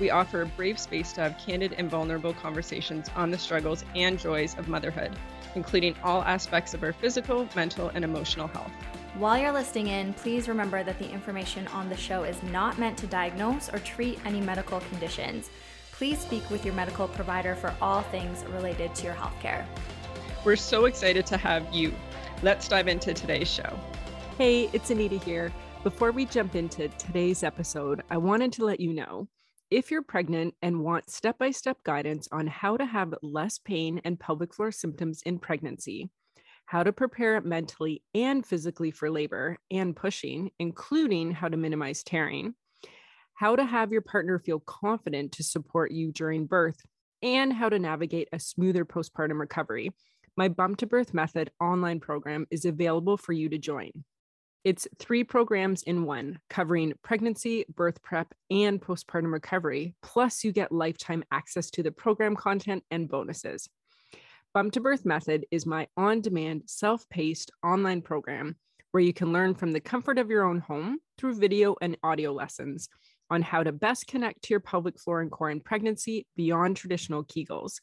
We offer a brave space to have candid and vulnerable conversations on the struggles and joys of motherhood, including all aspects of our physical, mental, and emotional health. While you're listening in, please remember that the information on the show is not meant to diagnose or treat any medical conditions. Please speak with your medical provider for all things related to your healthcare. We're so excited to have you. Let's dive into today's show. Hey, it's Anita here. Before we jump into today's episode, I wanted to let you know if you're pregnant and want step by step guidance on how to have less pain and pelvic floor symptoms in pregnancy, how to prepare mentally and physically for labor and pushing, including how to minimize tearing, how to have your partner feel confident to support you during birth, and how to navigate a smoother postpartum recovery, my Bump to Birth Method online program is available for you to join. It's three programs in one, covering pregnancy, birth prep, and postpartum recovery. Plus, you get lifetime access to the program content and bonuses. Bump to Birth Method is my on demand, self paced online program where you can learn from the comfort of your own home through video and audio lessons on how to best connect to your pelvic floor and core in pregnancy beyond traditional Kegels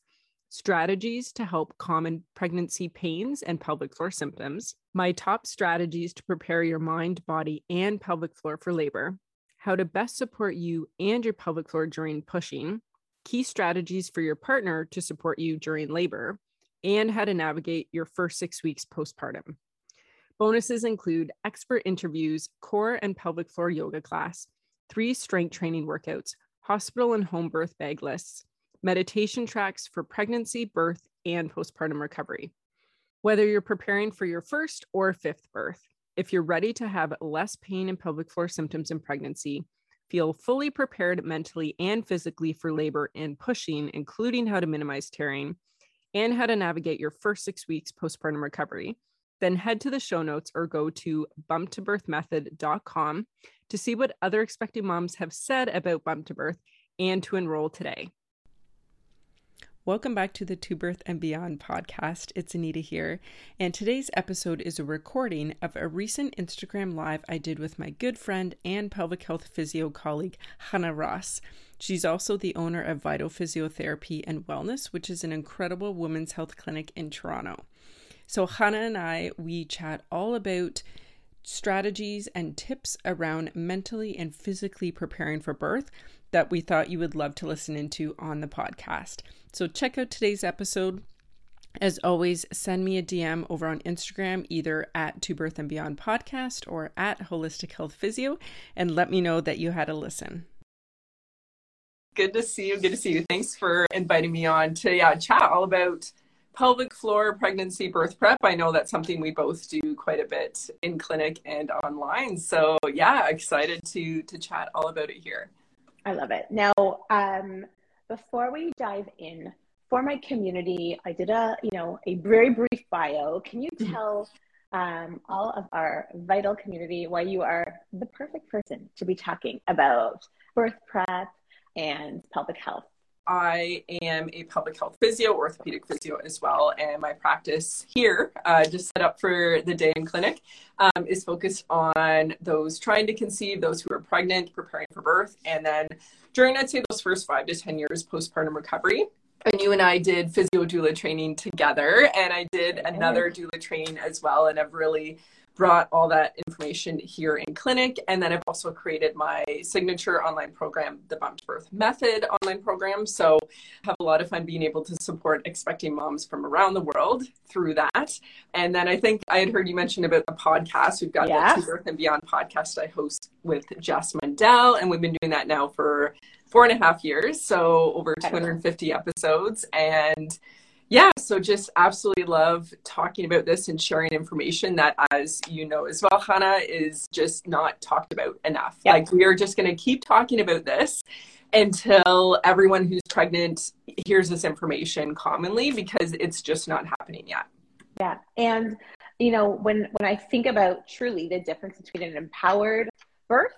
strategies to help common pregnancy pains and pelvic floor symptoms, my top strategies to prepare your mind, body, and pelvic floor for labor, how to best support you and your pelvic floor during pushing, key strategies for your partner to support you during labor, and how to navigate your first six weeks postpartum. Bonuses include expert interviews, core and pelvic floor yoga class, three strength training workouts, hospital and home birth bag lists, meditation tracks for pregnancy, birth, and postpartum recovery. Whether you're preparing for your first or fifth birth, if you're ready to have less pain and pelvic floor symptoms in pregnancy, feel fully prepared mentally and physically for labor and pushing, including how to minimize tearing and how to navigate your first six weeks postpartum recovery, then head to the show notes or go to bumptobirthmethod.com to see what other expecting moms have said about bump to birth and to enroll today. Welcome back to the To Birth and Beyond podcast. It's Anita here, and today's episode is a recording of a recent Instagram live I did with my good friend and pelvic health physio colleague, Hannah Ross. She's also the owner of Vital Physiotherapy and Wellness, which is an incredible women's health clinic in Toronto. So, Hannah and I, we chat all about strategies and tips around mentally and physically preparing for birth that we thought you would love to listen into on the podcast. So check out today's episode. As always, send me a DM over on Instagram, either at To Birth and Beyond Podcast or at Holistic Health Physio, and let me know that you had a listen. Good to see you. Good to see you. Thanks for inviting me on to yeah, chat all about pelvic floor pregnancy birth prep. I know that's something we both do quite a bit in clinic and online. So yeah, excited to to chat all about it here. I love it. Now, um, before we dive in, for my community, I did a you know a very brief bio. Can you mm-hmm. tell um, all of our vital community why you are the perfect person to be talking about birth prep and pelvic health? I am a pelvic health physio, orthopedic physio as well, and my practice here, uh, just set up for the day in clinic, um, is focused on those trying to conceive, those who are pregnant, preparing for birth, and then during I'd say those first five to ten years postpartum recovery. And you and I did physio doula training together, and I did another doula training as well, and I've really brought all that information here in clinic. And then I've also created my signature online program, the Bump to Birth Method online program. So have a lot of fun being able to support expecting moms from around the world through that. And then I think I had heard you mention about the podcast. We've got yes. the To Birth and Beyond podcast I host with Jess Mundell, and we've been doing that now for four and a half years. So over 250 episodes. And yeah, so just absolutely love talking about this and sharing information that, as you know as well, Hannah, is just not talked about enough. Yep. Like, we are just going to keep talking about this until everyone who's pregnant hears this information commonly because it's just not happening yet. Yeah. And you know, when when I think about truly the difference between an empowered birth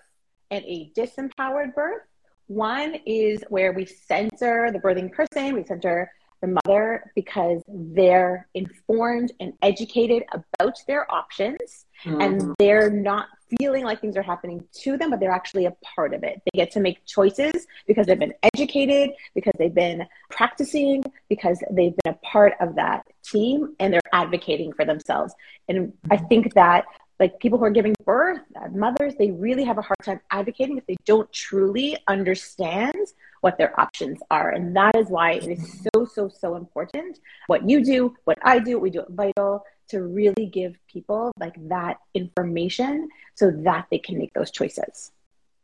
and a disempowered birth, one is where we center the birthing person, we center the mother because they're informed and educated about their options mm-hmm. and they're not feeling like things are happening to them, but they're actually a part of it. They get to make choices because they've been educated, because they've been practicing, because they've been a part of that team and they're advocating for themselves. And I think that like people who are giving birth, mothers, they really have a hard time advocating if they don't truly understand what their options are. And that is why it is so, so, so important what you do, what I do, what we do at Vital to really give people like that information so that they can make those choices.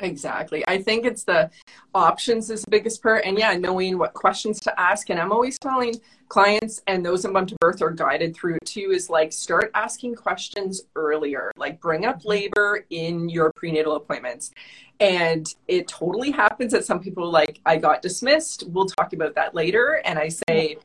Exactly. I think it's the options is the biggest part. And yeah, knowing what questions to ask. And I'm always telling clients and those in to birth are guided through too is like start asking questions earlier. Like bring up labor in your prenatal appointments. And it totally happens that some people like, I got dismissed. We'll talk about that later. And I say,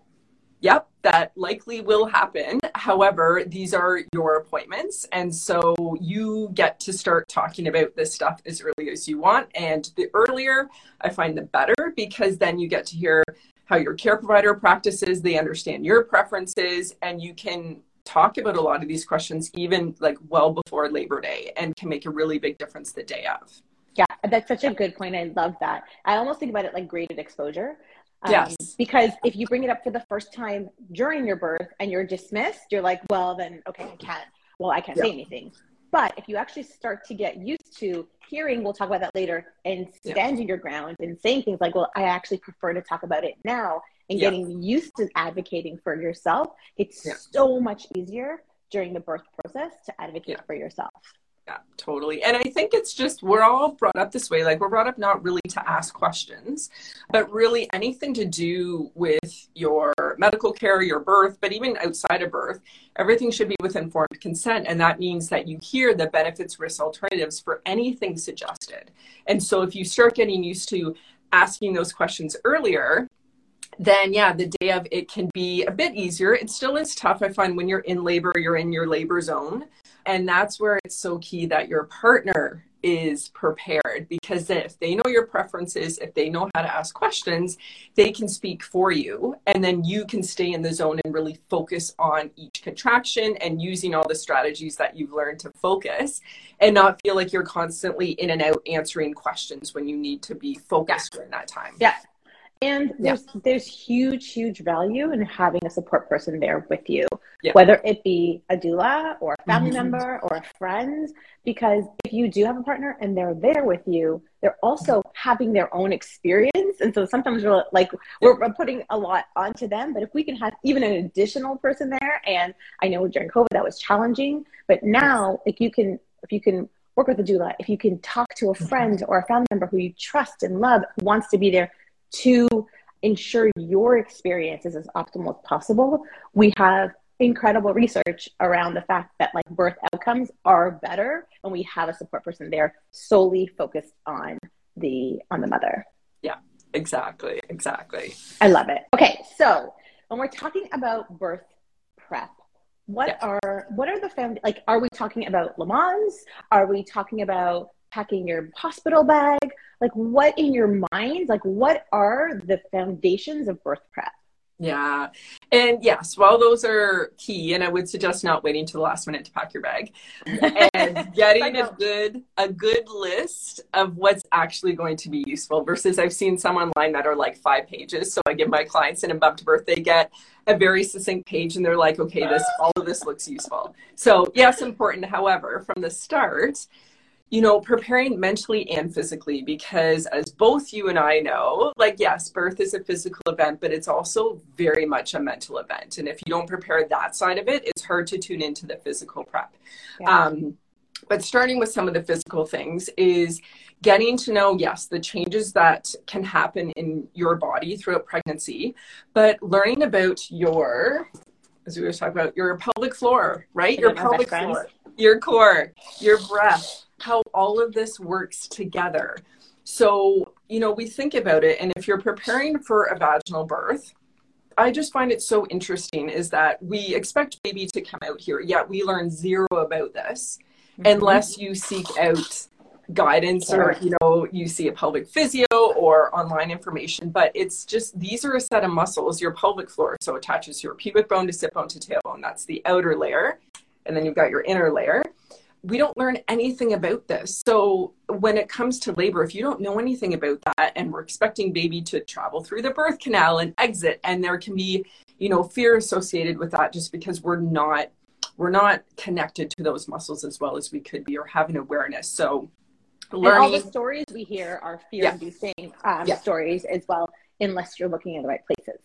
yep, that likely will happen. However, these are your appointments. And so you get to start talking about this stuff as early as you want. And the earlier, I find the better because then you get to hear how your care provider practices, they understand your preferences, and you can talk about a lot of these questions even like well before Labor Day and can make a really big difference the day of. Yeah, that's such a good point. I love that. I almost think about it like graded exposure. Um, yes. Because if you bring it up for the first time during your birth and you're dismissed, you're like, well, then, okay, I can't, well, I can't yeah. say anything. But if you actually start to get used to hearing, we'll talk about that later, and standing yeah. your ground and saying things like, well, I actually prefer to talk about it now, and yeah. getting used to advocating for yourself, it's so much easier during the birth process to advocate for yourself. Yeah, totally. And I think it's just we're all brought up this way. Like we're brought up not really to ask questions, but really anything to do with your medical care, your birth, but even outside of birth, everything should be with informed consent. And that means that you hear the benefits, risks, alternatives for anything suggested. And so if you start getting used to asking those questions earlier, then yeah, the day of it can be a bit easier. It still is tough. I find when you're in labor, you're in your labor zone. And that's where it's so key that your partner is prepared because if they know your preferences, if they know how to ask questions, they can speak for you. And then you can stay in the zone and really focus on each contraction and using all the strategies that you've learned to focus and not feel like you're constantly in and out answering questions when you need to be focused during that time. Yeah. And there's yeah. there's huge, huge value in having a support person there with you, yeah. whether it be a doula or a family mm-hmm. member or a friend. Because if you do have a partner and they're there with you, they're also having their own experience. And so sometimes we're like we're, we're putting a lot onto them. But if we can have even an additional person there, and I know during COVID that was challenging, but now like you can if you can work with a doula, if you can talk to a mm-hmm. friend or a family member who you trust and love, who wants to be there to ensure your experience is as optimal as possible, we have incredible research around the fact that like birth outcomes are better when we have a support person there solely focused on the on the mother. Yeah, exactly, exactly. I love it. Okay, so when we're talking about birth prep, what are what are the family like? Are we talking about Lamaze? Are we talking about packing your hospital bag? Like, what in your mind, like, what are the foundations of birth prep? Yeah. And yes, while those are key, and I would suggest not waiting to the last minute to pack your bag and getting a good a good list of what's actually going to be useful versus I've seen some online that are like five pages. So I give my clients an above to birth, they get a very succinct page and they're like, okay, this all of this looks useful. So yes, important. However, from the start, you know, preparing mentally and physically because as both you and I know, like, yes, birth is a physical event, but it's also very much a mental event. And if you don't prepare that side of it, it's hard to tune into the physical prep. Yeah. Um, but starting with some of the physical things is getting to know, yes, the changes that can happen in your body throughout pregnancy, but learning about your, as we were talking about, your pelvic floor, right? Your pelvic floor, your core, your breath how all of this works together. So, you know, we think about it, and if you're preparing for a vaginal birth, I just find it so interesting is that we expect baby to come out here, yet we learn zero about this mm-hmm. unless you seek out guidance or you know you see a pelvic physio or online information but it's just these are a set of muscles your pelvic floor so attaches your pubic bone to sit bone to tailbone that's the outer layer and then you've got your inner layer we don't learn anything about this so when it comes to labor if you don't know anything about that and we're expecting baby to travel through the birth canal and exit and there can be you know fear associated with that just because we're not we're not connected to those muscles as well as we could be or having awareness so learning. And all the stories we hear are fear-inducing yeah. Um, yeah. stories as well, unless you're looking in the right places.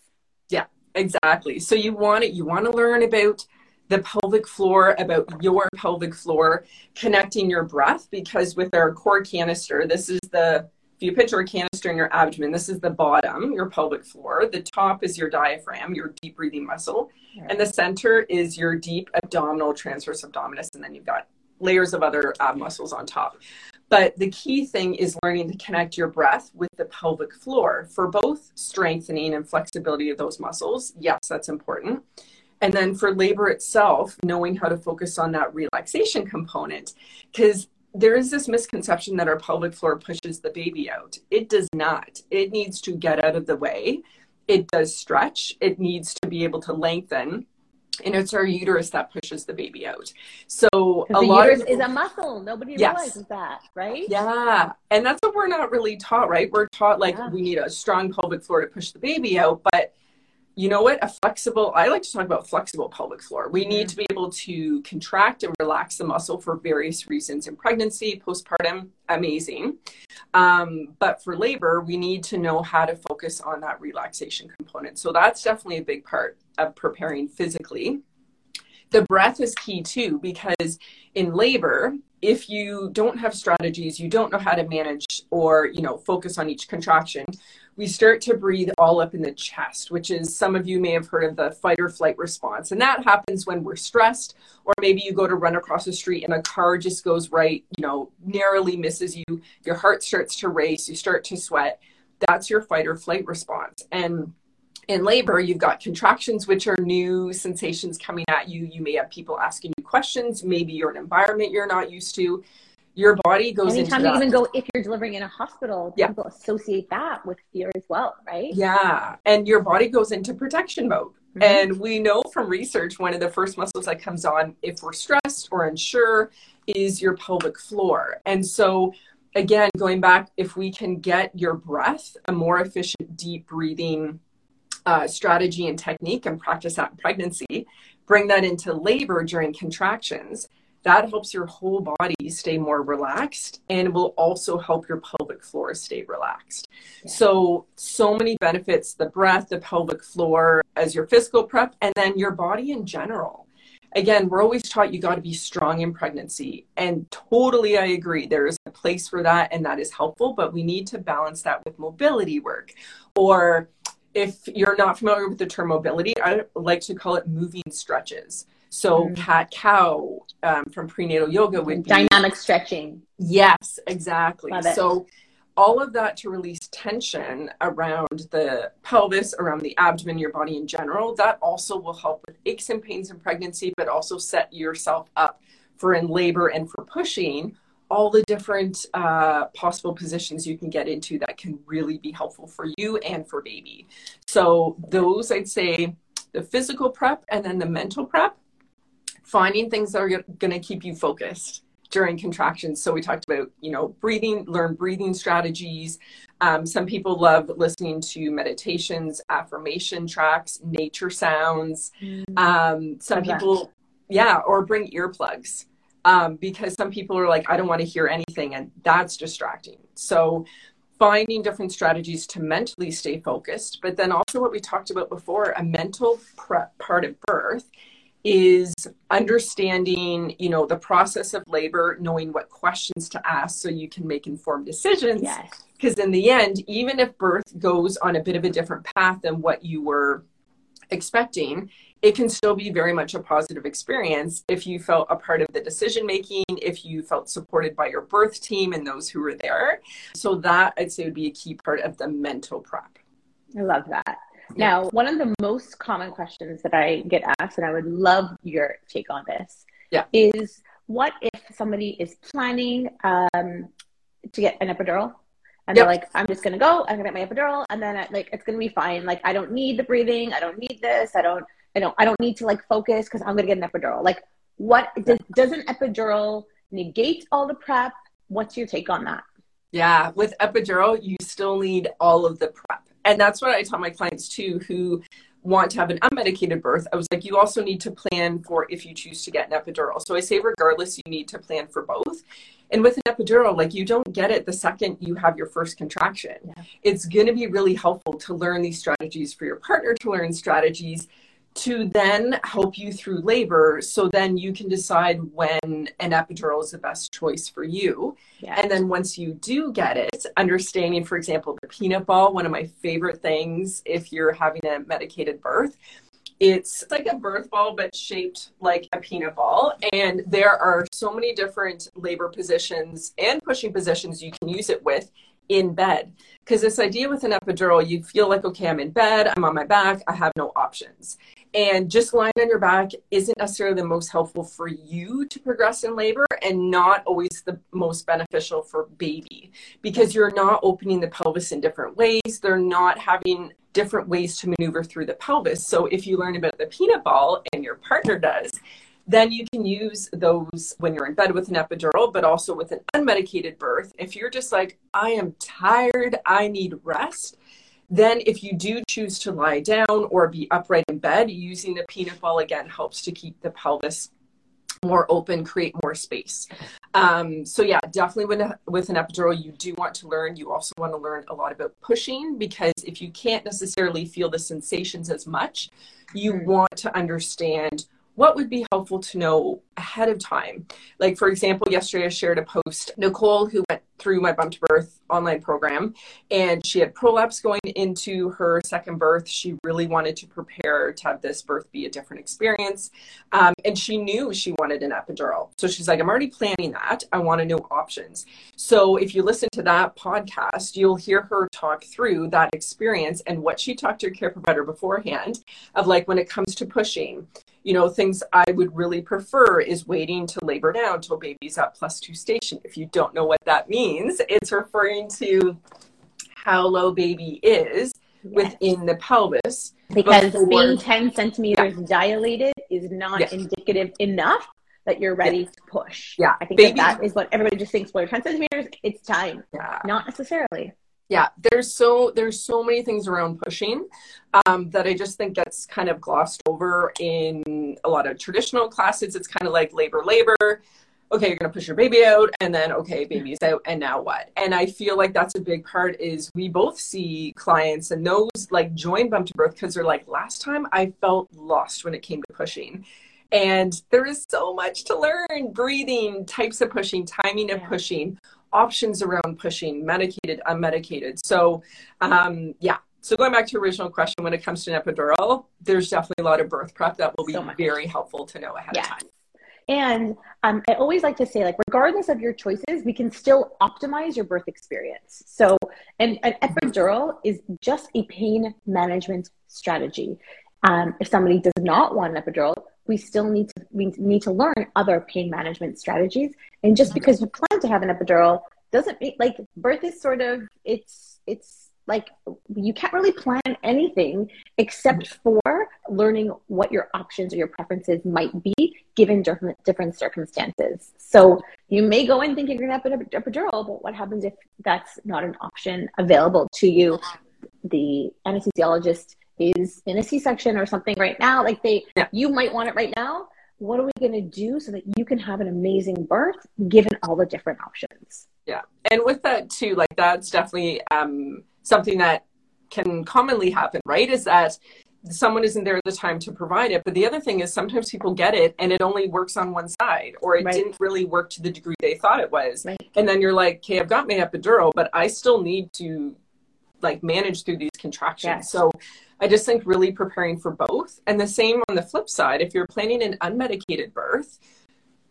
Yeah, exactly. So you want it. You want to learn about the pelvic floor, about your pelvic floor, connecting your breath, because with our core canister, this is the if you picture a canister in your abdomen, this is the bottom, your pelvic floor. The top is your diaphragm, your deep breathing muscle. And the center is your deep abdominal transverse abdominis. And then you've got layers of other ab muscles on top. But the key thing is learning to connect your breath with the pelvic floor for both strengthening and flexibility of those muscles. Yes, that's important. And then for labor itself, knowing how to focus on that relaxation component. Because there is this misconception that our pelvic floor pushes the baby out. It does not. It needs to get out of the way. It does stretch. It needs to be able to lengthen and it's our uterus that pushes the baby out. So a lot uterus of, is a muscle. Nobody yes. realizes that, right? Yeah, and that's what we're not really taught, right? We're taught like yeah. we need a strong pelvic floor to push the baby out, but you know what? A flexible, I like to talk about flexible pelvic floor. We need to be able to contract and relax the muscle for various reasons in pregnancy, postpartum, amazing. Um, but for labor, we need to know how to focus on that relaxation component. So that's definitely a big part of preparing physically. The breath is key too, because in labor, if you don't have strategies, you don't know how to manage or, you know, focus on each contraction, we start to breathe all up in the chest, which is some of you may have heard of the fight or flight response. And that happens when we're stressed, or maybe you go to run across the street and a car just goes right, you know, narrowly misses you. Your heart starts to race, you start to sweat. That's your fight or flight response. And in labor, you've got contractions, which are new sensations coming at you. You may have people asking you questions. Maybe you're in an environment you're not used to your body goes into. anytime you that. even go if you're delivering in a hospital yeah. people associate that with fear as well right yeah and your body goes into protection mode mm-hmm. and we know from research one of the first muscles that comes on if we're stressed or unsure is your pelvic floor and so again going back if we can get your breath a more efficient deep breathing uh, strategy and technique and practice that in pregnancy bring that into labor during contractions that helps your whole body stay more relaxed and will also help your pelvic floor stay relaxed. Yeah. So, so many benefits the breath, the pelvic floor as your physical prep, and then your body in general. Again, we're always taught you got to be strong in pregnancy. And totally, I agree. There is a place for that, and that is helpful, but we need to balance that with mobility work. Or if you're not familiar with the term mobility, I like to call it moving stretches. So mm. cat cow um, from prenatal yoga would be dynamic stretching. Yes, exactly. So all of that to release tension around the pelvis, around the abdomen, your body in general. That also will help with aches and pains in pregnancy, but also set yourself up for in labor and for pushing all the different uh, possible positions you can get into that can really be helpful for you and for baby. So those I'd say the physical prep and then the mental prep finding things that are going to keep you focused during contractions. So we talked about, you know, breathing, learn breathing strategies. Um, some people love listening to meditations, affirmation tracks, nature sounds. Mm. Um, some people, yeah, or bring earplugs um, because some people are like, I don't want to hear anything, and that's distracting. So finding different strategies to mentally stay focused, but then also what we talked about before, a mental prep part of birth is understanding you know the process of labor knowing what questions to ask so you can make informed decisions yes because in the end even if birth goes on a bit of a different path than what you were expecting it can still be very much a positive experience if you felt a part of the decision making, if you felt supported by your birth team and those who were there. So, that I'd say would be a key part of the mental prep. I love that. Now, one of the most common questions that I get asked, and I would love your take on this, yeah. is what if somebody is planning um, to get an epidural and yep. they're like, I'm just gonna go, I'm gonna get my epidural, and then I, like it's gonna be fine. Like I don't need the breathing, I don't need this, I don't, I don't, I don't need to like focus because I'm gonna get an epidural. Like, what does, does an epidural negate all the prep? What's your take on that? Yeah, with epidural, you still need all of the prep. And that's what I tell my clients too, who want to have an unmedicated birth. I was like, you also need to plan for if you choose to get an epidural. So I say, regardless, you need to plan for both. And with an epidural, like you don't get it the second you have your first contraction. Yeah. It's going to be really helpful to learn these strategies for your partner, to learn strategies to then help you through labor so then you can decide when an epidural is the best choice for you yes. and then once you do get it understanding for example the peanut ball one of my favorite things if you're having a medicated birth it's like a birth ball but shaped like a peanut ball and there are so many different labor positions and pushing positions you can use it with in bed. Because this idea with an epidural, you feel like, okay, I'm in bed, I'm on my back, I have no options. And just lying on your back isn't necessarily the most helpful for you to progress in labor and not always the most beneficial for baby because you're not opening the pelvis in different ways. They're not having different ways to maneuver through the pelvis. So if you learn about the peanut ball and your partner does, then you can use those when you're in bed with an epidural, but also with an unmedicated birth. If you're just like, I am tired, I need rest, then if you do choose to lie down or be upright in bed, using the peanut ball again helps to keep the pelvis more open, create more space. Um, so yeah, definitely with, with an epidural, you do want to learn. You also want to learn a lot about pushing because if you can't necessarily feel the sensations as much, you mm. want to understand what would be helpful to know ahead of time? Like, for example, yesterday I shared a post. Nicole, who went through my Bump to Birth online program, and she had prolapse going into her second birth. She really wanted to prepare to have this birth be a different experience. Um, and she knew she wanted an epidural. So she's like, I'm already planning that. I want to know options. So if you listen to that podcast, you'll hear her talk through that experience and what she talked to her care provider beforehand of like when it comes to pushing you know, things I would really prefer is waiting to labor down till baby's at plus two station. If you don't know what that means, it's referring to how low baby is yes. within the pelvis. Because before... being 10 centimeters yeah. dilated is not yes. indicative enough that you're ready to push. Yeah. I think baby... that, that is what everybody just thinks, well, 10 centimeters, it's time. Yeah. Not necessarily yeah there's so there's so many things around pushing um, that i just think gets kind of glossed over in a lot of traditional classes it's kind of like labor labor okay you're going to push your baby out and then okay baby's out and now what and i feel like that's a big part is we both see clients and those like join bump to birth because they're like last time i felt lost when it came to pushing and there is so much to learn breathing types of pushing timing of pushing options around pushing medicated, unmedicated. So, um, yeah. So going back to your original question, when it comes to an epidural, there's definitely a lot of birth prep that will be so very helpful to know ahead yes. of time. And um, I always like to say, like, regardless of your choices, we can still optimize your birth experience. So, and an epidural is just a pain management strategy. Um, if somebody does not want an epidural, we still need to we need to learn other pain management strategies. And just because you plan to have an epidural doesn't mean like birth is sort of it's it's like you can't really plan anything except for learning what your options or your preferences might be given different different circumstances. So you may go in thinking you're gonna have an epidural, but what happens if that's not an option available to you? The anesthesiologist is in a C-section or something right now, like they, yeah. you might want it right now. What are we going to do so that you can have an amazing birth given all the different options? Yeah. And with that too, like that's definitely um, something that can commonly happen, right? Is that someone isn't there at the time to provide it. But the other thing is sometimes people get it and it only works on one side or it right. didn't really work to the degree they thought it was. Right. And then you're like, okay, I've got my epidural, but I still need to like manage through these contractions. Yes. So I just think really preparing for both. And the same on the flip side, if you're planning an unmedicated birth,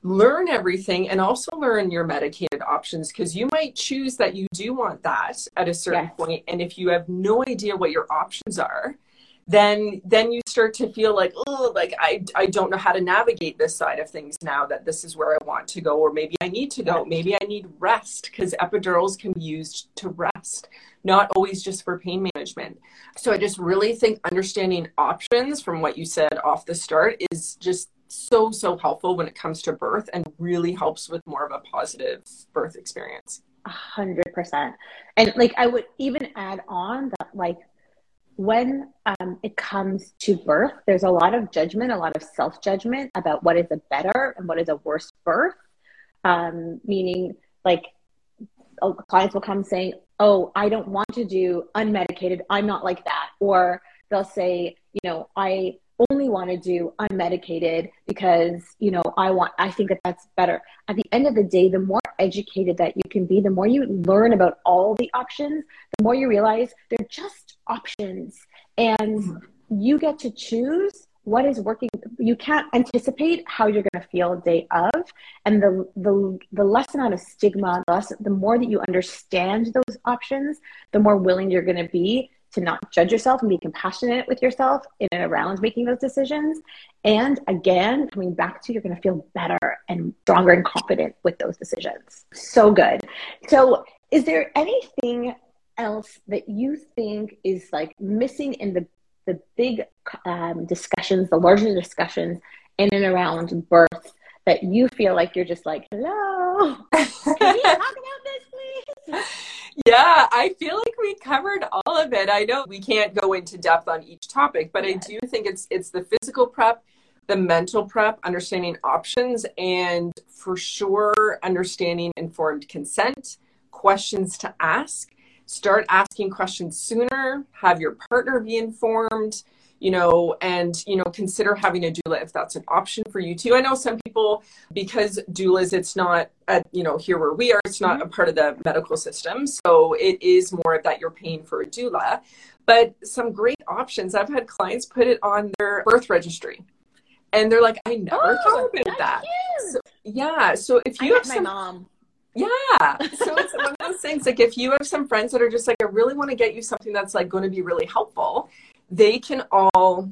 learn everything and also learn your medicated options because you might choose that you do want that at a certain yes. point. And if you have no idea what your options are, then then you start to feel like oh like I, I don't know how to navigate this side of things now that this is where i want to go or maybe i need to go maybe i need rest because epidurals can be used to rest not always just for pain management so i just really think understanding options from what you said off the start is just so so helpful when it comes to birth and really helps with more of a positive birth experience a hundred percent and like i would even add on that like when um, it comes to birth, there's a lot of judgment, a lot of self judgment about what is a better and what is a worse birth. Um, meaning, like, clients will come saying, Oh, I don't want to do unmedicated. I'm not like that. Or they'll say, You know, I only want to do unmedicated because you know i want i think that that's better. At the end of the day the more educated that you can be the more you learn about all the options the more you realize they're just options. And mm-hmm. you get to choose what is working. You can't anticipate how you're going to feel day of. And the the the less amount of stigma the less the more that you understand those options the more willing you're going to be to not judge yourself and be compassionate with yourself in and around making those decisions. And again, coming back to you're going to feel better and stronger and confident with those decisions. So good. So, is there anything else that you think is like missing in the the big um, discussions, the larger discussions in and around birth that you feel like you're just like, hello, can we talk about this, please? Yeah, I feel like we covered all of it. I know we can't go into depth on each topic, but I do think it's it's the physical prep, the mental prep, understanding options, and for sure understanding informed consent, questions to ask. Start asking questions sooner, have your partner be informed you know, and, you know, consider having a doula if that's an option for you too. I know some people, because doulas, it's not, at, you know, here where we are, it's not a part of the medical system. So it is more that you're paying for a doula. But some great options. I've had clients put it on their birth registry. And they're like, I never oh, thought about that. So, yeah. So if you I have some, mom. Yeah. So it's one of those things like if you have some friends that are just like, I really want to get you something that's like going to be really helpful they can all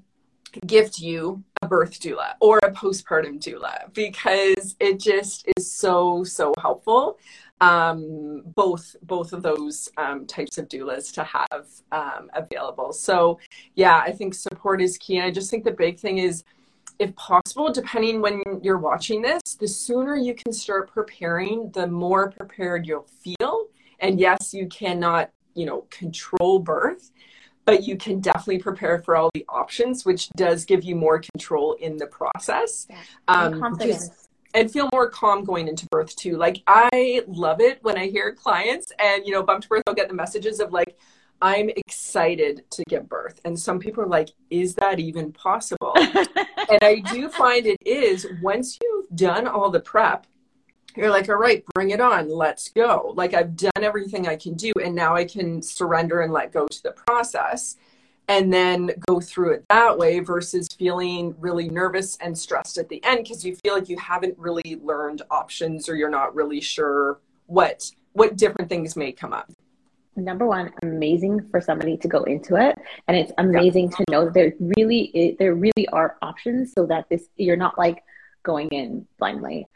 gift you a birth doula or a postpartum doula because it just is so so helpful um, both both of those um, types of doulas to have um, available. So yeah i think support is key. And i just think the big thing is if possible depending when you're watching this the sooner you can start preparing the more prepared you'll feel. And yes you cannot you know control birth but you can definitely prepare for all the options, which does give you more control in the process. Yeah. Um, confidence. And feel more calm going into birth too. Like I love it when I hear clients and you know, Bump to Birth, I'll get the messages of like, I'm excited to give birth. And some people are like, is that even possible? and I do find it is once you've done all the prep you're like, all right, bring it on. Let's go. Like I've done everything I can do. And now I can surrender and let go to the process and then go through it that way versus feeling really nervous and stressed at the end because you feel like you haven't really learned options or you're not really sure what what different things may come up number one amazing for somebody to go into it and it's amazing yeah. to know that there really there really are options so that this you're not like going in blindly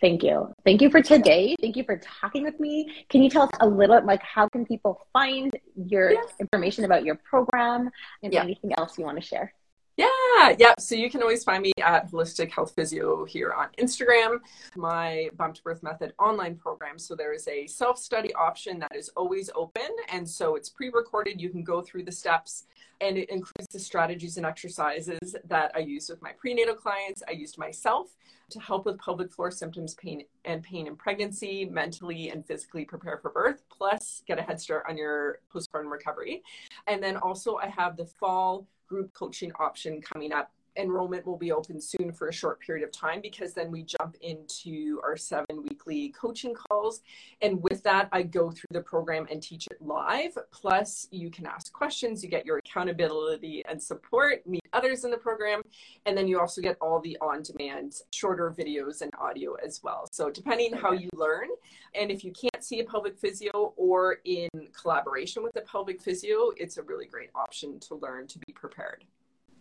Thank you. Thank you for today. Thank you for talking with me. Can you tell us a little like how can people find your yes. information about your program and yeah. anything else you want to share? Yeah, yeah. So you can always find me at Holistic Health Physio here on Instagram, my Bump to Birth Method online program. So there is a self study option that is always open. And so it's pre recorded. You can go through the steps and it includes the strategies and exercises that I use with my prenatal clients. I used myself to help with pelvic floor symptoms, pain and pain in pregnancy, mentally and physically prepare for birth, plus get a head start on your postpartum recovery. And then also I have the fall group coaching option coming up enrollment will be open soon for a short period of time because then we jump into our seven weekly coaching calls. And with that, I go through the program and teach it live. Plus, you can ask questions, you get your accountability and support, meet others in the program, and then you also get all the on demand shorter videos and audio as well. So, depending how you learn, and if you can't see a pelvic physio or in collaboration with a pelvic physio, it's a really great option to learn to be prepared.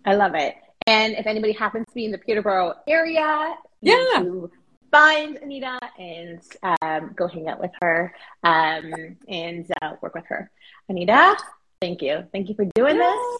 I love it. And if anybody happens to be in the Peterborough area, yeah. find Anita and um, go hang out with her um, and uh, work with her. Anita, thank you. Thank you for doing yeah. this.